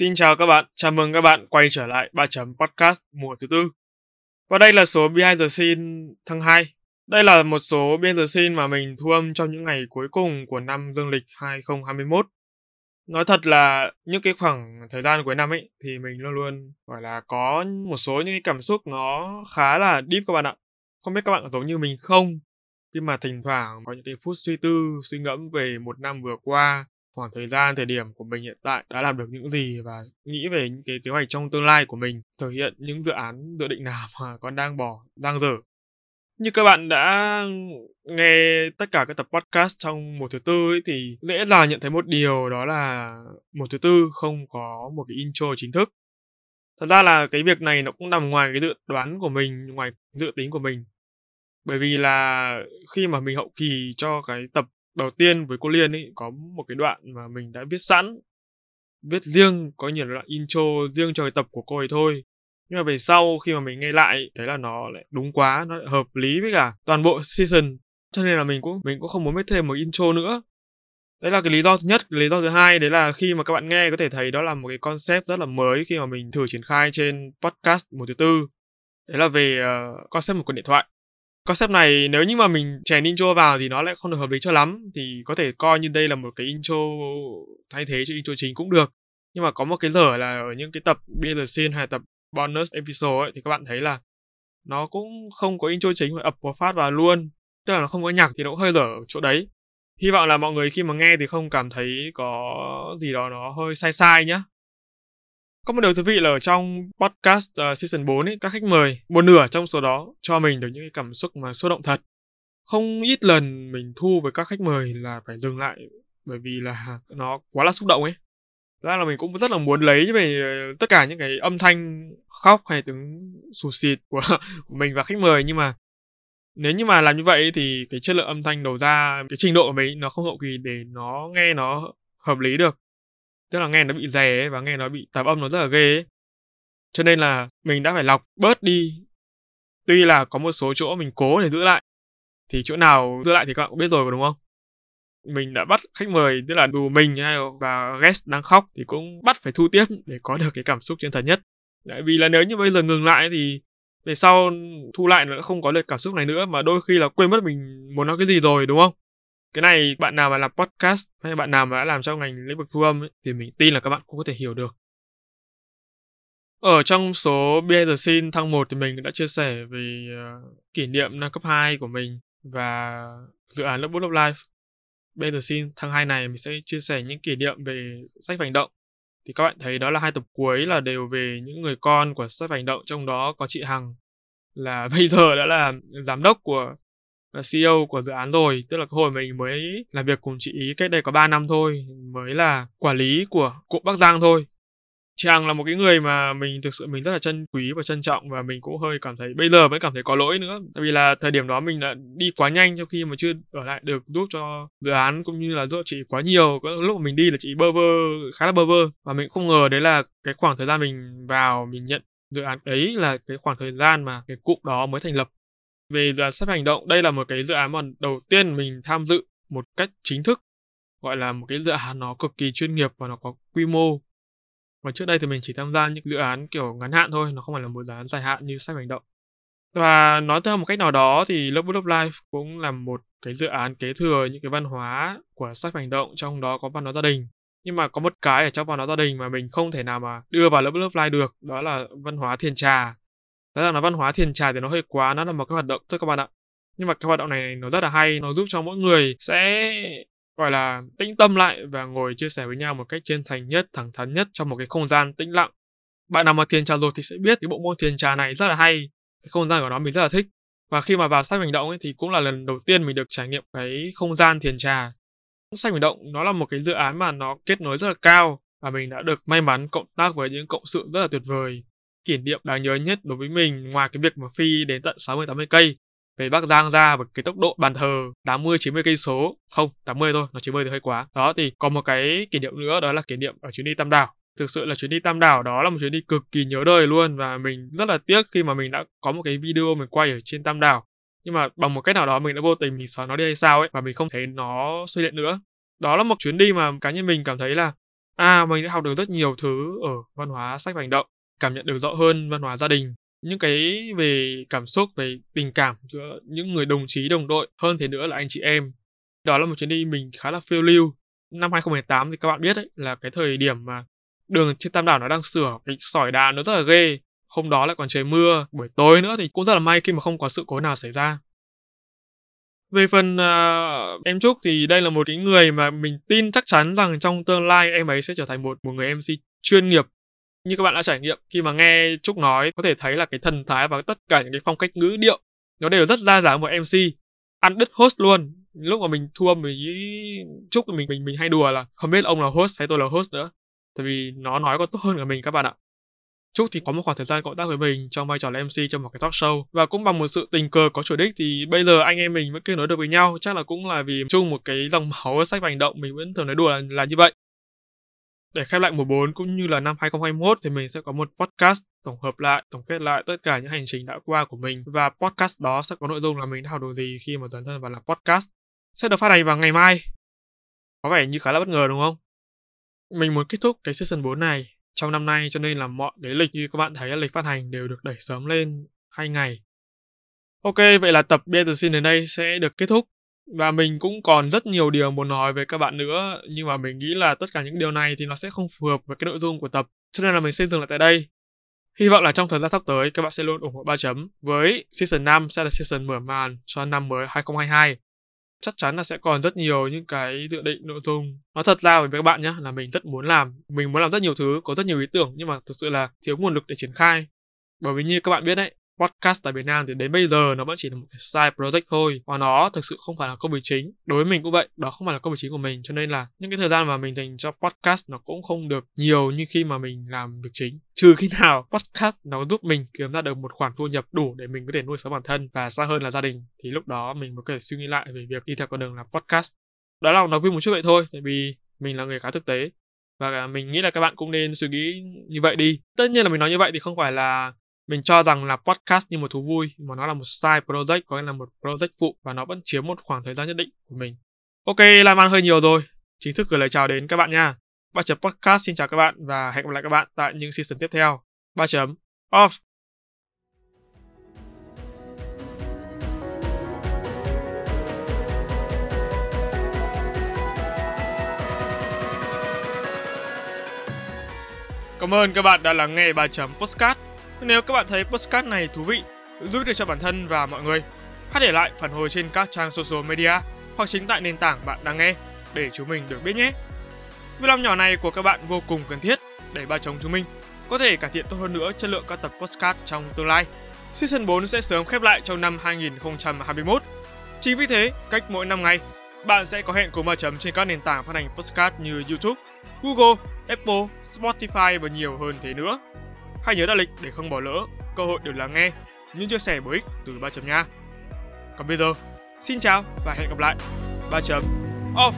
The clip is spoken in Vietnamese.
Xin chào các bạn, chào mừng các bạn quay trở lại 3 chấm podcast mùa thứ tư. Và đây là số Behind the Scene tháng 2. Đây là một số Behind the Scene mà mình thu âm trong những ngày cuối cùng của năm dương lịch 2021. Nói thật là những cái khoảng thời gian cuối năm ấy thì mình luôn luôn gọi là có một số những cái cảm xúc nó khá là deep các bạn ạ. Không biết các bạn có giống như mình không? Khi mà thỉnh thoảng có những cái phút suy tư, suy ngẫm về một năm vừa qua khoảng thời gian thời điểm của mình hiện tại đã làm được những gì và nghĩ về những cái kế hoạch trong tương lai của mình thực hiện những dự án dự định nào mà con đang bỏ đang dở. Như các bạn đã nghe tất cả các tập podcast trong một thứ tư ấy, thì dễ dàng nhận thấy một điều đó là một thứ tư không có một cái intro chính thức. Thật ra là cái việc này nó cũng nằm ngoài cái dự đoán của mình ngoài dự tính của mình. Bởi vì là khi mà mình hậu kỳ cho cái tập đầu tiên với cô Liên ấy có một cái đoạn mà mình đã viết sẵn viết riêng có nhiều đoạn intro riêng cho cái tập của cô ấy thôi. Nhưng mà về sau khi mà mình nghe lại thấy là nó lại đúng quá nó lại hợp lý với cả toàn bộ season. Cho nên là mình cũng mình cũng không muốn viết thêm một intro nữa. Đấy là cái lý do thứ nhất. Cái lý do thứ hai đấy là khi mà các bạn nghe có thể thấy đó là một cái concept rất là mới khi mà mình thử triển khai trên podcast một thứ tư. Đấy là về uh, concept một cuộc điện thoại concept này nếu như mà mình chèn intro vào thì nó lại không được hợp lý cho lắm. Thì có thể coi như đây là một cái intro thay thế cho intro chính cũng được. Nhưng mà có một cái lở là ở những cái tập Beyond the scene hay tập bonus episode ấy, thì các bạn thấy là nó cũng không có intro chính mà ập một phát vào luôn. Tức là nó không có nhạc thì nó cũng hơi lở ở chỗ đấy. Hy vọng là mọi người khi mà nghe thì không cảm thấy có gì đó nó hơi sai sai nhá có một điều thú vị là ở trong podcast uh, season 4 ấy, các khách mời, một nửa trong số đó cho mình được những cái cảm xúc mà xúc động thật. Không ít lần mình thu với các khách mời là phải dừng lại bởi vì là nó quá là xúc động ấy. Ra là mình cũng rất là muốn lấy về ờ, tất cả những cái âm thanh khóc hay tiếng sụt xịt của, của mình và khách mời nhưng mà nếu như mà làm như vậy thì cái chất lượng âm thanh đầu ra cái trình độ của mình nó không hậu kỳ để nó nghe nó hợp lý được tức là nghe nó bị rè ấy, và nghe nó bị tạp âm nó rất là ghê ấy. cho nên là mình đã phải lọc bớt đi. Tuy là có một số chỗ mình cố để giữ lại thì chỗ nào giữ lại thì các bạn cũng biết rồi đúng không? Mình đã bắt khách mời tức là dù mình hay và guest đang khóc thì cũng bắt phải thu tiếp để có được cái cảm xúc chân thật nhất. Tại vì là nếu như bây giờ ngừng lại thì về sau thu lại nó không có được cảm xúc này nữa mà đôi khi là quên mất mình muốn nói cái gì rồi đúng không? Cái này bạn nào mà làm podcast hay bạn nào mà đã làm trong ngành lĩnh vực thu âm ấy, thì mình tin là các bạn cũng có thể hiểu được ở trong số Behind the Scene thăng 1 thì mình đã chia sẻ về uh, kỷ niệm năm cấp 2 của mình và dự án lớp bút lớp Life. Behind the Scene thăng 2 này mình sẽ chia sẻ những kỷ niệm về sách hành động. Thì các bạn thấy đó là hai tập cuối là đều về những người con của sách hành động, trong đó có chị Hằng là bây giờ đã là giám đốc của là CEO của dự án rồi, tức là hồi mình mới làm việc cùng chị ý cách đây có 3 năm thôi, mới là quản lý của cụm Bắc Giang thôi. Chị Hằng là một cái người mà mình thực sự mình rất là trân quý và trân trọng và mình cũng hơi cảm thấy bây giờ mới cảm thấy có lỗi nữa. Tại vì là thời điểm đó mình đã đi quá nhanh trong khi mà chưa ở lại được giúp cho dự án cũng như là giúp chị quá nhiều. Có lúc mà mình đi là chị bơ vơ khá là bơ vơ. Và mình không ngờ đấy là cái khoảng thời gian mình vào mình nhận dự án ấy là cái khoảng thời gian mà cái cụm đó mới thành lập về dự án sắp hành động, đây là một cái dự án mà đầu tiên mình tham dự một cách chính thức. Gọi là một cái dự án nó cực kỳ chuyên nghiệp và nó có quy mô. Và trước đây thì mình chỉ tham gia những dự án kiểu ngắn hạn thôi, nó không phải là một dự án dài hạn như sách hành động. Và nói theo một cách nào đó thì Love Book Life cũng là một cái dự án kế thừa những cái văn hóa của sách hành động, trong đó có văn hóa gia đình. Nhưng mà có một cái ở trong văn hóa gia đình mà mình không thể nào mà đưa vào Love Book of Life được, đó là văn hóa thiền trà. Rõ ràng là văn hóa thiền trà thì nó hơi quá, nó là một cái hoạt động thôi các bạn ạ. Nhưng mà cái hoạt động này nó rất là hay, nó giúp cho mỗi người sẽ gọi là tĩnh tâm lại và ngồi chia sẻ với nhau một cách chân thành nhất, thẳng thắn nhất trong một cái không gian tĩnh lặng. Bạn nào mà thiền trà rồi thì sẽ biết cái bộ môn thiền trà này rất là hay, cái không gian của nó mình rất là thích. Và khi mà vào sách hành động ấy thì cũng là lần đầu tiên mình được trải nghiệm cái không gian thiền trà. Sách hành động nó là một cái dự án mà nó kết nối rất là cao và mình đã được may mắn cộng tác với những cộng sự rất là tuyệt vời kỷ niệm đáng nhớ nhất đối với mình ngoài cái việc mà phi đến tận 60 80 cây về Bắc Giang ra với cái tốc độ bàn thờ 80 90 cây số, không, 80 thôi, nó 90 thì hơi quá. Đó thì có một cái kỷ niệm nữa đó là kỷ niệm ở chuyến đi Tam Đảo. Thực sự là chuyến đi Tam Đảo đó là một chuyến đi cực kỳ nhớ đời luôn và mình rất là tiếc khi mà mình đã có một cái video mình quay ở trên Tam Đảo. Nhưng mà bằng một cách nào đó mình đã vô tình mình xóa nó đi hay sao ấy và mình không thấy nó xuất hiện nữa. Đó là một chuyến đi mà cá nhân mình cảm thấy là À, mình đã học được rất nhiều thứ ở văn hóa sách và hành động, cảm nhận được rõ hơn văn hóa gia đình, những cái về cảm xúc, về tình cảm giữa những người đồng chí, đồng đội, hơn thế nữa là anh chị em. Đó là một chuyến đi mình khá là phiêu lưu. Năm 2018 thì các bạn biết đấy là cái thời điểm mà đường trên Tam Đảo nó đang sửa cái sỏi đá nó rất là ghê. Hôm đó lại còn trời mưa, buổi tối nữa thì cũng rất là may khi mà không có sự cố nào xảy ra. Về phần uh, em Trúc thì đây là một cái người mà mình tin chắc chắn rằng trong tương lai em ấy sẽ trở thành một một người MC chuyên nghiệp. Như các bạn đã trải nghiệm khi mà nghe Trúc nói có thể thấy là cái thần thái và tất cả những cái phong cách ngữ điệu nó đều rất ra dáng một MC. Ăn đứt host luôn. Lúc mà mình thua mình Trúc mình mình mình hay đùa là không biết ông là host hay tôi là host nữa. Tại vì nó nói còn tốt hơn cả mình các bạn ạ. Trúc thì có một khoảng thời gian cộng tác với mình trong vai trò là MC trong một cái talk show và cũng bằng một sự tình cờ có chủ đích thì bây giờ anh em mình vẫn kết nối được với nhau chắc là cũng là vì chung một cái dòng máu sách và hành động mình vẫn thường nói đùa là, là như vậy. Để khép lại mùa 4 cũng như là năm 2021 thì mình sẽ có một podcast tổng hợp lại, tổng kết lại tất cả những hành trình đã qua của mình và podcast đó sẽ có nội dung là mình đã học được gì khi mà dấn thân vào làm podcast. Sẽ được phát hành vào ngày mai. Có vẻ như khá là bất ngờ đúng không? Mình muốn kết thúc cái season 4 này trong năm nay cho nên là mọi cái lịch như các bạn thấy là lịch phát hành đều được đẩy sớm lên hai ngày. Ok, vậy là tập Behind the đến đây sẽ được kết thúc. Và mình cũng còn rất nhiều điều muốn nói với các bạn nữa, nhưng mà mình nghĩ là tất cả những điều này thì nó sẽ không phù hợp với cái nội dung của tập, cho nên là mình xin dừng lại tại đây. Hy vọng là trong thời gian sắp tới các bạn sẽ luôn ủng hộ 3 chấm với season 5 sẽ là season mở màn cho năm mới 2022 chắc chắn là sẽ còn rất nhiều những cái dự định nội dung. Nó thật ra với các bạn nhé là mình rất muốn làm mình muốn làm rất nhiều thứ có rất nhiều ý tưởng nhưng mà thực sự là thiếu nguồn lực để triển khai. Bởi vì như các bạn biết đấy podcast tại Việt Nam thì đến bây giờ nó vẫn chỉ là một cái side project thôi. Và nó thực sự không phải là công việc chính. Đối với mình cũng vậy, đó không phải là công việc chính của mình. Cho nên là những cái thời gian mà mình dành cho podcast nó cũng không được nhiều như khi mà mình làm việc chính. Trừ khi nào podcast nó giúp mình kiếm ra được một khoản thu nhập đủ để mình có thể nuôi sống bản thân và xa hơn là gia đình, thì lúc đó mình mới có thể suy nghĩ lại về việc đi theo con đường làm podcast. Đó là nói vui một chút vậy thôi, tại vì mình là người khá thực tế. Và mình nghĩ là các bạn cũng nên suy nghĩ như vậy đi. Tất nhiên là mình nói như vậy thì không phải là mình cho rằng là podcast như một thú vui, mà nó là một side project, có nghĩa là một project phụ và nó vẫn chiếm một khoảng thời gian nhất định của mình. Ok làm ăn hơi nhiều rồi. Chính thức gửi lời chào đến các bạn nha. Ba chấm podcast xin chào các bạn và hẹn gặp lại các bạn tại những season tiếp theo. Ba chấm off. Cảm ơn các bạn đã lắng nghe 3 chấm podcast. Nếu các bạn thấy podcast này thú vị, giúp được cho bản thân và mọi người, hãy để lại phản hồi trên các trang social media hoặc chính tại nền tảng bạn đang nghe để chúng mình được biết nhé. Việc làm nhỏ này của các bạn vô cùng cần thiết để ba chồng chúng mình có thể cải thiện tốt hơn nữa chất lượng các tập podcast trong tương lai. Season 4 sẽ sớm khép lại trong năm 2021. Chính vì thế, cách mỗi 5 ngày, bạn sẽ có hẹn cùng ba chấm trên các nền tảng phát hành podcast như YouTube, Google, Apple, Spotify và nhiều hơn thế nữa. Hãy nhớ đặt lịch để không bỏ lỡ cơ hội được lắng nghe những chia sẻ bổ ích từ ba chấm nha. Còn bây giờ, xin chào và hẹn gặp lại. Ba chấm off.